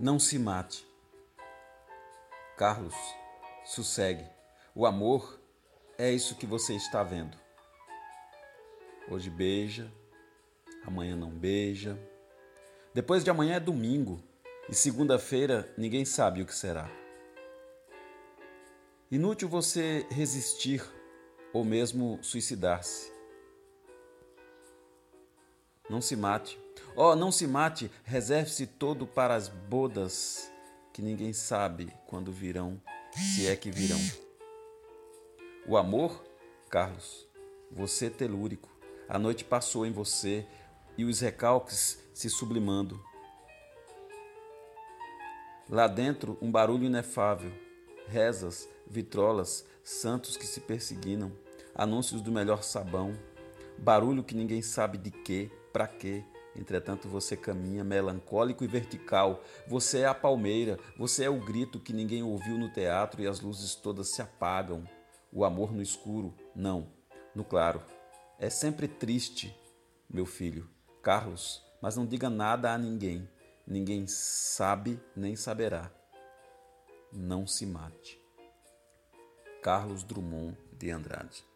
Não se mate. Carlos, sossegue. O amor é isso que você está vendo. Hoje beija, amanhã não beija. Depois de amanhã é domingo e segunda-feira ninguém sabe o que será. Inútil você resistir ou mesmo suicidar-se. Não se mate. Oh, não se mate, reserve-se todo para as bodas que ninguém sabe quando virão, se é que virão. O amor, Carlos, você telúrico, a noite passou em você e os recalques se sublimando. Lá dentro, um barulho inefável, rezas, vitrolas, santos que se perseguinam, anúncios do melhor sabão, barulho que ninguém sabe de quê, para quê. Entretanto, você caminha melancólico e vertical. Você é a palmeira, você é o grito que ninguém ouviu no teatro e as luzes todas se apagam. O amor no escuro, não, no claro. É sempre triste, meu filho. Carlos, mas não diga nada a ninguém. Ninguém sabe nem saberá. Não se mate. Carlos Drummond de Andrade